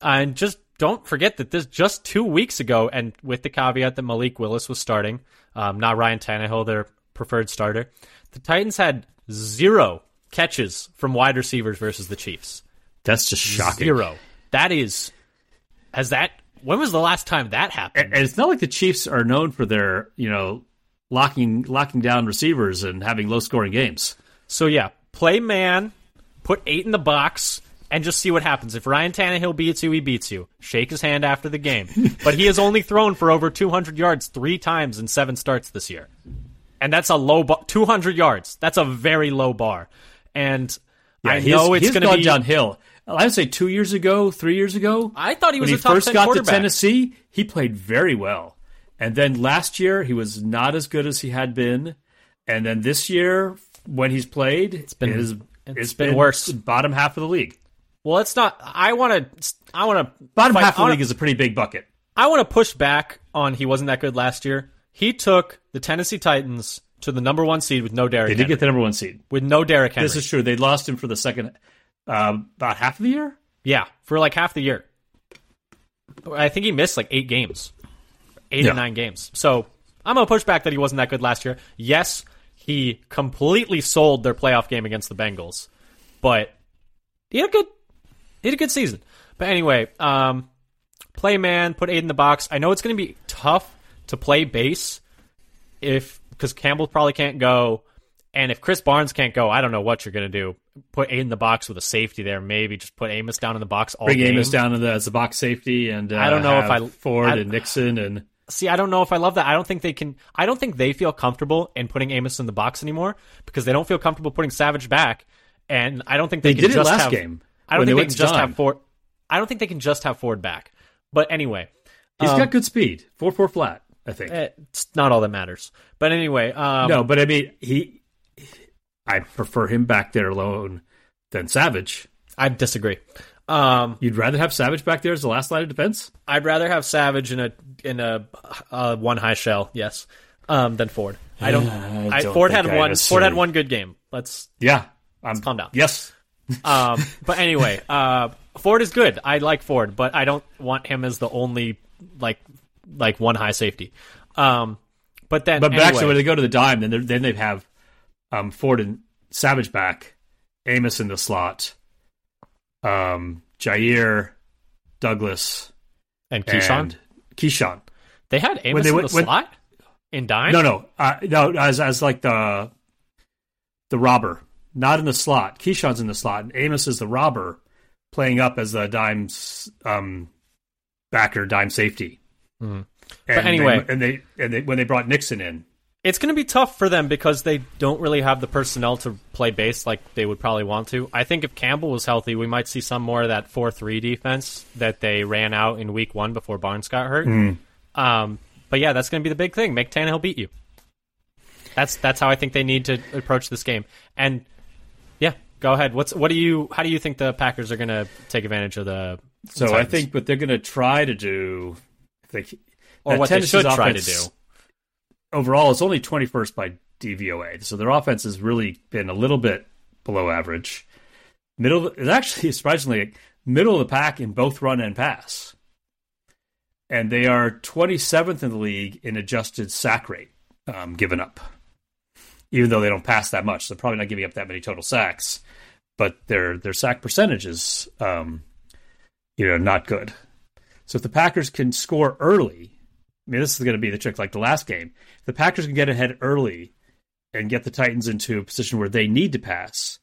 And just don't forget that this just two weeks ago, and with the caveat that Malik Willis was starting, um, not Ryan Tannehill, their preferred starter, the Titans had zero catches from wide receivers versus the Chiefs. that's just shocking. Zero. That is, has that? When was the last time that happened? And it's not like the Chiefs are known for their, you know, locking locking down receivers and having low scoring games. So yeah, play man, put eight in the box, and just see what happens. If Ryan Tannehill beats you, he beats you. Shake his hand after the game. but he has only thrown for over 200 yards three times in seven starts this year, and that's a low bar. 200 yards. That's a very low bar. And I he know has- it's going to be downhill. I would say two years ago, three years ago. I thought he was when a he top first 10 got to. Tennessee, he played very well. And then last year, he was not as good as he had been. And then this year, when he's played, it's been- is, it's been worse. Bottom half of the league. Well, it's not. I want to. I want to. Bottom half of the league is a pretty big bucket. I want to push back on he wasn't that good last year. He took the Tennessee Titans to the number one seed with no Derrick They did Henry. get the number one seed. with no Derrick Henry. This is true. They lost him for the second, uh, about half of the year. yeah, for like half the year. I think he missed like eight games, eight Yeah. or nine games. So I'm gonna push back that he wasn't that good last year. Yes, he completely sold their playoff game against the Bengals, but he had a good, he had a good season. But anyway, um, play man, put eight in the box. I know it's going to be tough to play base if because Campbell probably can't go, and if Krys Barnes can't go, I don't know what you're going to do. Put eight in the box with a safety there, maybe just put Amos down in the box all Bring game. Amos down to the, as the box safety, and uh, I don't know if I- Ford I- and Nixon and See, I don't know if I love that. I don't think they can. I don't think they feel comfortable in putting Amos in the box anymore because they don't feel comfortable putting Savage back, and I don't think they, They did it last have, game I don't think they can just have Ford. I don't think they can just have Ford back. But anyway, he's Um, got good speed. Four four flat, I think. eh, it's not all that matters. But anyway, um, no, but I mean he. I prefer him back there alone than Savage. I disagree. Um, You'd rather have Savage back there as the last line of defense? I'd rather have Savage in a in a uh, one high shell, yes, um, than Ford. I don't. I I, don't Ford had I one. Ford had one good game. Let's Yeah, I'm, calm down. Yes, Um, but anyway, uh, Ford is good. I like Ford, but I don't want him as the only like like one high safety. Um, but then, but anyway, actually, when they go to the dime, then then they have um, Ford and Savage back, Amos in the slot, um, Jaire, Douglas, and Keisean, and Keisean. they had Amos they in went- the when- slot in dime. No, no, uh, no. As as like the the robber, not in the slot. Keisean's in the slot, and Amos is the robber, playing up as the dime um, backer, dime safety. Mhm. And But anyway- they, and they and they when they brought Nixon in, It's going to be tough for them because they don't really have the personnel to play base like they would probably want to. I think if Campbell was healthy, we might see some more of that four-three defense that they ran out in Week One before Barnes got hurt. Um, but yeah, that's going to be the big thing. Make Tannehill beat you. That's that's how I think they need to approach this game. And go ahead. What's what do you? How do you think the Packers are going to take advantage of the? So I think what they're going to try to do, if they, or what they Tennessee's should try to do. Overall, it's only 21st by DVOA, so their offense has really been a little bit below average. Middle, it's actually surprisingly middle of the pack in both run and pass, and they are 27th in the league in adjusted sack rate um, given up. Even though they don't pass that much, they're probably not giving up that many total sacks, but their their sack percentage is, um, you know, not good. So if the Packers can score early, I mean, this is going to be the trick like the last game. If the Packers can get ahead early and get the Titans into a position where they need to pass,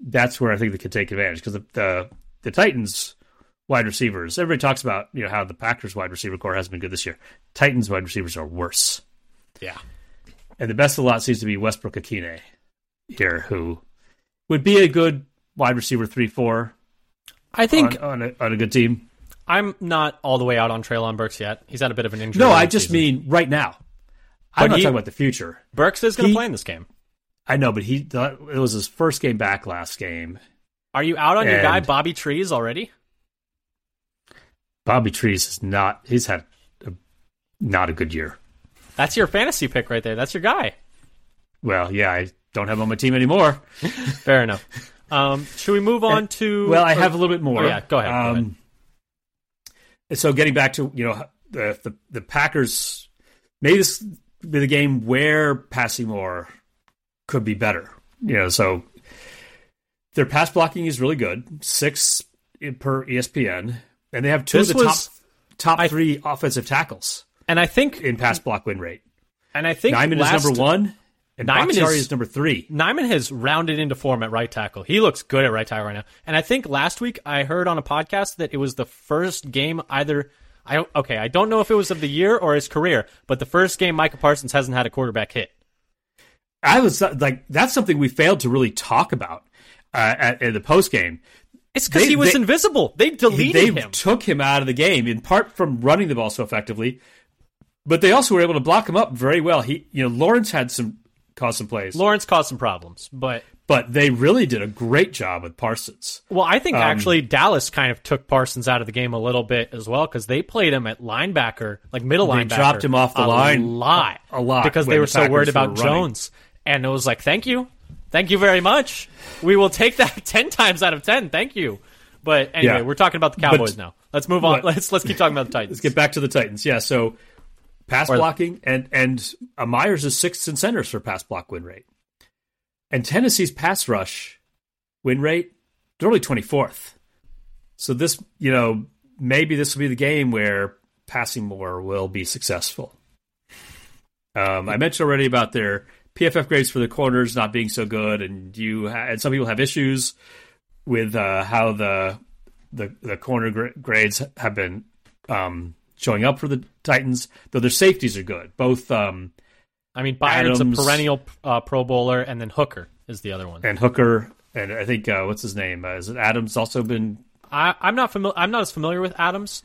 that's where I think they could take advantage because the, the the Titans wide receivers. Everybody talks about you know how the Packers wide receiver corps hasn't been good this year. Titans wide receivers are worse, Yeah, and the best of the lot seems to be Westbrook Akine here, who would be a good wide receiver three four I think on, on, a, on a good team. I'm not all the way out on Treylon Burks yet. He's had a bit of an injury. No, I just season. mean right now. But I'm not he- talking about the future. Burks is going to play in this game. I know, but he it was his first game back last game. Are you out on your guy Bobby Trees already? Bobby Trees is not. He's had a, not a good year. That's your fantasy pick right there. That's your guy. Well, yeah, I don't have on my team anymore. Fair enough. Um, should we move on to? Well, I have a little bit more. Oh, yeah, go ahead, go ahead. Um, So getting back to you know the the, the Packers, maybe this be the game where passing more could be better. You know, so their pass blocking is really good, six per ESPN, and they have two This of the was- top top I- three offensive tackles And I think, in pass block win rate. and I think Nijman last, is number one, and Nijman is- is, number three. Nijman has rounded into form at right tackle. He looks good at right tackle right now. And I think last week I heard on a podcast that it was the first game either. I don't, okay, I don't know if it was of the year or his career, but the first game Micah Parsons hasn't had a quarterback hit. I was like, that's something we failed to really talk about uh, at, in the post game. It's because he was they- invisible. They deleted they him. They took him out of the game in part from running the ball so effectively, but they also were able to block him up very well. He, you know, Lawrence had some caused some plays, Lawrence caused some problems, but but they really did a great job with Parsons. well, I think Um, actually Dallas kind of took Parsons out of the game a little bit as well because they played him at linebacker, like middle They linebacker, dropped him off the a line a lot, a- lot because they the were so worried about. Jones, and it was like, thank you, thank you very much. We will take that ten times out of ten. Thank you. But anyway, Yeah. we're talking about the Cowboys But- now. Let's move on. but- let's let's keep talking about the Titans. Let's get back to the Titans. Yeah, so pass Or- blocking and and uh, Myers is sixth in centers for pass block win rate, and Tennessee's pass rush win rate they're only twenty fourth. So this, you know, maybe this will be the game where passing more will be successful. Um, I mentioned already about their PFF grades for the corners not being so good, and you ha- and some people have issues with uh, how the the the corner gra- grades have been um, showing up for the Titans. Though their safeties are good, both um, I mean, Byard's Adams- a perennial uh, Pro Bowler, and then Hooker is the other one. and Hooker, and I think uh, what's his name? Uh, is it Adams? Also been I, I'm not familiar. I'm not as familiar with Adams,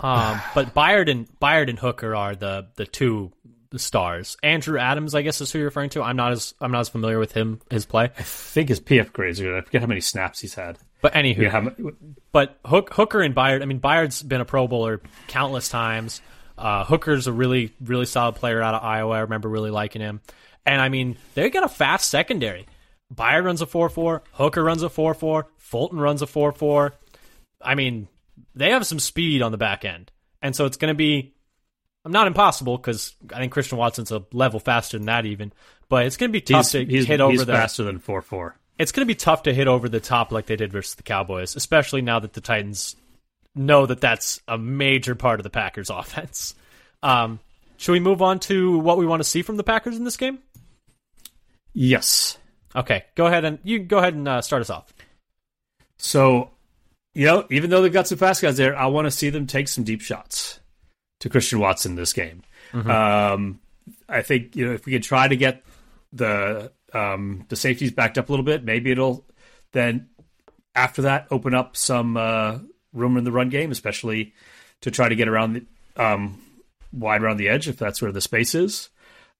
um, but Byard and Byard and Hooker are the the two stars. Andrew Adams, I guess, is who you're referring to. I'm not as I'm not as familiar with him his play. I think his PF grades are good. I forget how many snaps he's had. But anywho, Yeah, how, mu- but Hook, Hooker and Byard. I mean, Byard's been a Pro Bowler countless times. Uh, Hooker's a really really solid player out of Iowa. I remember really liking him. And I mean, they got a fast secondary. Byard runs a four four. Hooker runs a four four. Fulton runs a four four. I mean, they have some speed on the back end, and so it's going to be. I'm not impossible because I think Christian Watson's a level faster than that even, but it's going to be tough he's, to he's, hit over he's the faster than four four. It's going to be tough to hit over the top like they did versus the Cowboys, especially now that the Titans know that that's a major part of the Packers' offense. Um, should we move on to what we want to see from the Packers in this game? Yes. Okay, go ahead and you go ahead and uh, start us off. So, you know, even though they've got some fast guys there, I want to see them take some deep shots to Christian Watson this game. Um, I think you know if we can try to get the um, the safety's backed up a little bit, maybe it'll then after that open up some uh, room in the run game, especially to try to get around the um, wide around the edge if that's where the space is.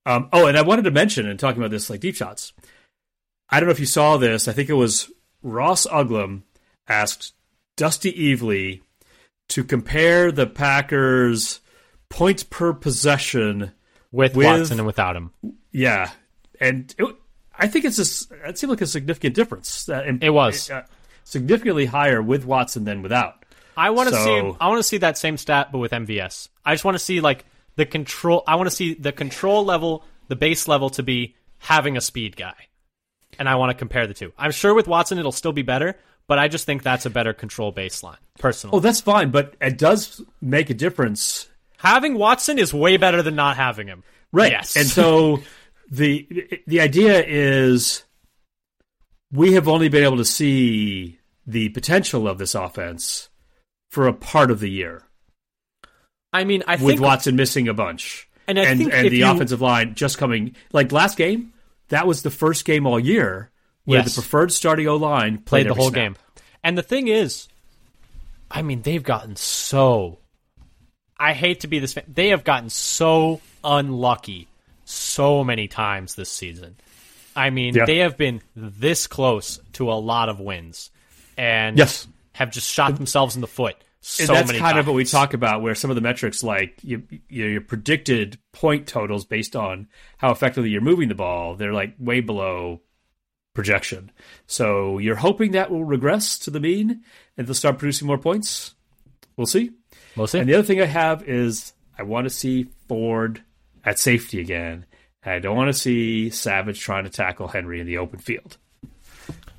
Um, oh, and I wanted to mention in talking about this like deep shots. I don't know if you saw this. I think it was Ross Uglem asked Dusty Evely to compare the Packers' points per possession. With, With- Watson and without him, Yeah, and it, I think it's a, s- it seemed like a significant difference. Uh, It was. uh, significantly higher with Watson than without. I want to So- see. I want to see that same stat, but with MVS. I just want to see like the control. I want to see the control level, the base level, to be having a speed guy, and I want to compare the two. I'm sure with Watson it'll still be better, but I just think that's a better control baseline. Personally, Oh, that's fine, but it does make a difference having Watson is way better than not having him. Right. Yes. And so the the idea is we have only been able to see the potential of this offense for a part of the year I mean, I with think Watson missing a bunch. And I and, think and the you- offensive line just coming like last game, that was the first game all year where Yes. the preferred starting O line played played the whole snap. game. And the thing is, I mean, they've gotten so. I hate to be this. Fan, they have gotten so unlucky so many times this season. I mean, Yeah. they have been this close to a lot of wins, and Yes. have just shot themselves in the foot so And that's many kind times. of what we talk about, where some of the metrics, like you, you, your predicted point totals based on how effectively you're moving the ball, they're like way below projection. So you're hoping that will regress to the mean and they'll start producing more points. We'll see. We'll see. And the other thing I have is I want to see Ford at safety again. I don't want to see Savage trying to tackle Henry in the open field.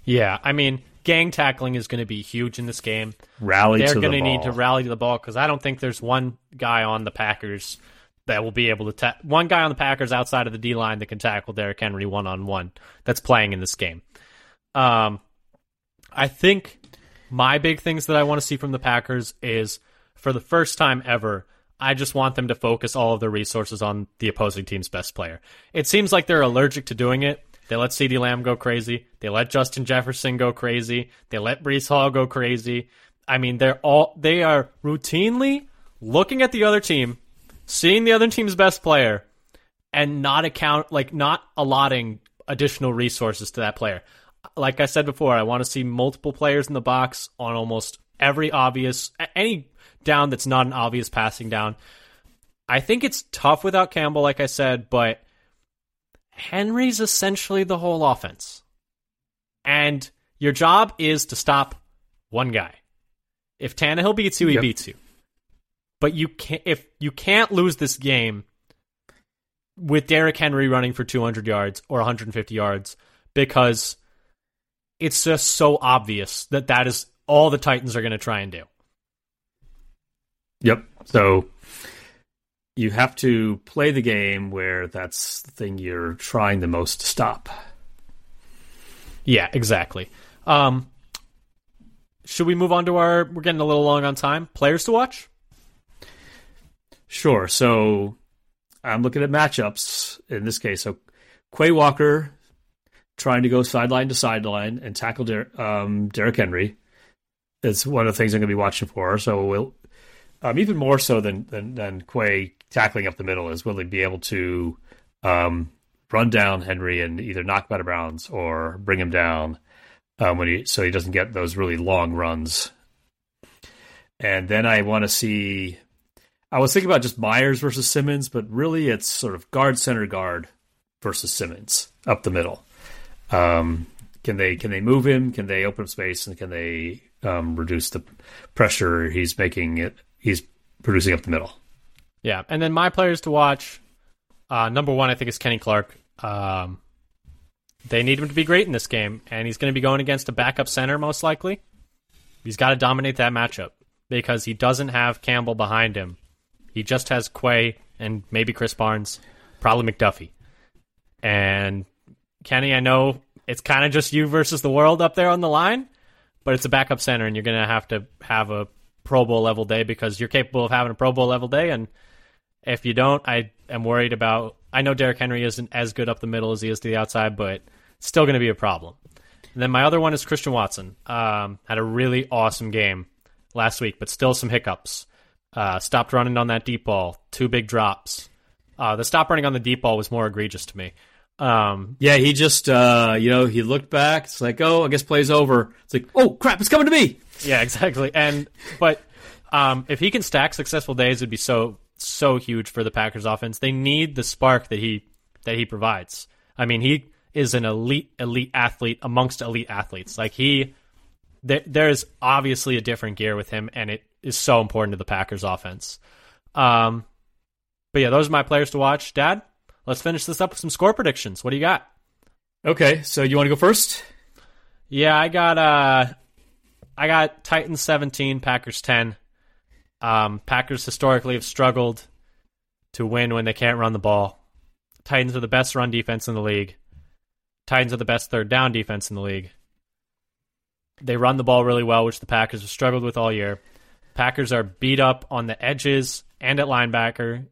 yeah, I mean, gang tackling is going to be huge in this game. Rally they're to going the to need to rally to the ball because I don't think there's one guy on the Packers that will be able to ta- one guy on the Packers outside of the D line that can tackle Derrick Henry one on one that's playing in this game. Um, I think my big things that I want to see from the Packers is for the first time ever. I just want them to focus all of their resources on the opposing team's best player. It seems like they're allergic to doing it, They let CeeDee Lamb go crazy. They let Justin Jefferson go crazy. They let Breece Hall go crazy. I mean, they're all they are routinely looking at the other team, seeing the other team's best player, and not account like not allotting additional resources to that player. Like I said before, I want to see multiple players in the box on almost every obvious any down that's not an obvious passing down. I think it's tough without Campbell, like I said, but Henry's essentially the whole offense. And your job is to stop one guy. If Tannehill beats you, he Yep. beats you. But you can't if you can't lose this game with Derrick Henry running for 200 yards or 150 yards because it's just so obvious that that is all the Titans are going to try and do. Yep. So you have to play the game where that's the thing you're trying the most to stop. Yeah, exactly. Um, should we move on to our? We're getting a little long on time. Players to watch. Sure. So I'm looking at matchups in this case. So Quay Walker trying to go sideline to sideline and tackle Der- um, Derrick Henry. It's one of the things I'm going to be watching for. So we'll um, even more so than than, than Quay tackling up the middle is will he be able to um, run down Henry and either knock him out of bounds or bring him down um, when he so he doesn't get those really long runs. And then I want to see I was thinking about just Myers versus Simmons, but really it's sort of guard center guard versus Simmons up the middle. Um, can they can they move him? Can they open up space and can they um, reduce the pressure he's making it he's producing up the middle? Yeah, and then my players to watch. Uh, number one, I think is Kenny Clark. Um, they need him to be great in this game, and he's going to be going against a backup center most likely. He's got to dominate that matchup because he doesn't have Campbell behind him. He just has Quay and maybe Krys Barnes, probably McDuffie. And Kenny, I know it's kind of just you versus the world up there on the line, but it's a backup center, and you're going to have to have a Pro Bowl level day because you're capable of having a Pro Bowl level day. And if you don't, I am worried about. I know Derrick Henry isn't as good up the middle as he is to the outside, but it's still going to be a problem. And then my other one is Christian Watson. Um, had a really awesome game last week, but still some hiccups. Uh, stopped running on that deep ball, two big drops. Uh, the stop running on the deep ball was more egregious to me. Um, Yeah, he just uh, you know he looked back. It's like oh, I guess play's over. It's like oh crap, it's coming to me. yeah, exactly. And but um, if he can stack successful days, it'd be so so huge for the Packers offense. They need the spark that he that he provides. I mean, he is an elite elite athlete amongst elite athletes. Like he, there, there's obviously a different gear with him, and it is so important to the Packers offense. Um, but yeah, those are my players to watch. Dad, let's finish this up with some score predictions. What do you got? Okay, so you want to go first? Yeah, I got uh I got Titans 17, Packers 10. Um Packers historically have struggled to win when they can't run the ball. Titans are the best run defense in the league. Titans are the best third down defense in the league. They run the ball really well, which the Packers have struggled with all year. Packers are beat up on the edges and at linebacker.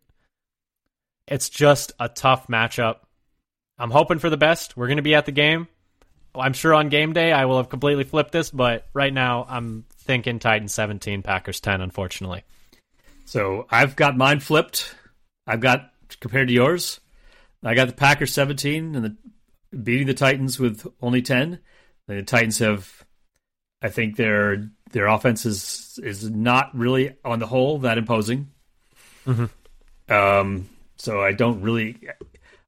It's just a tough matchup. I'm hoping for the best. We're going to be at the game. I'm sure on game day I will have completely flipped this, but right now I'm thinking Titans 17, Packers 10, unfortunately. So I've got mine flipped. I've got compared to yours. I got the Packers 17 and the beating the Titans with only 10. The Titans have I think their their offense is is not really on the whole that imposing. Um so I don't really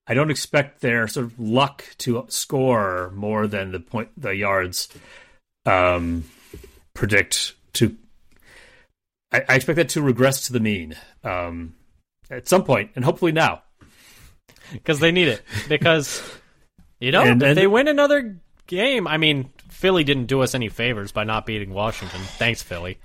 I don't expect their sort of luck to score more than the point the yards um predict to I, I expect that to regress to the mean um, at some point, and hopefully now. Because they need it. Because, you know, And- if and- they win another game, I mean, Philly didn't do us any favors by not beating Washington. Thanks, Philly.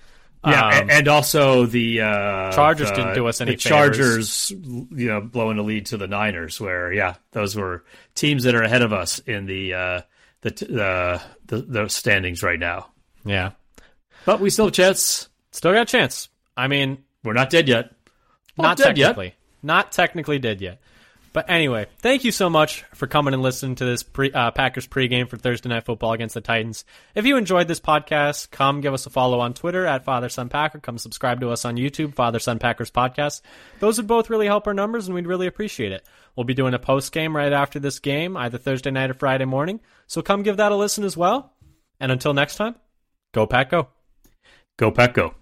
Yeah, Um, and, also the uh, Chargers the- didn't do us any The Chargers, you know, blowing a lead to the Niners, where yeah, those were teams that are ahead of us in the uh, the, t- the the standings right now. yeah. But we still have a chance. Still got a chance. I mean, We're not dead yet. not dead yet. technically. Not technically dead yet. But anyway, thank you so much for coming and listening to this pre, uh, Packers pregame for Thursday Night Football against the Titans. If you enjoyed this podcast, come give us a follow on Twitter at Father Son Packer. Come subscribe to us on YouTube, Father Son Packers Podcast. Those would both really help our numbers, and we'd really appreciate it. We'll be doing a post game right after this game, either Thursday night or Friday morning. So come give that a listen as well. And until next time, go Pack Go. Go Pack Go.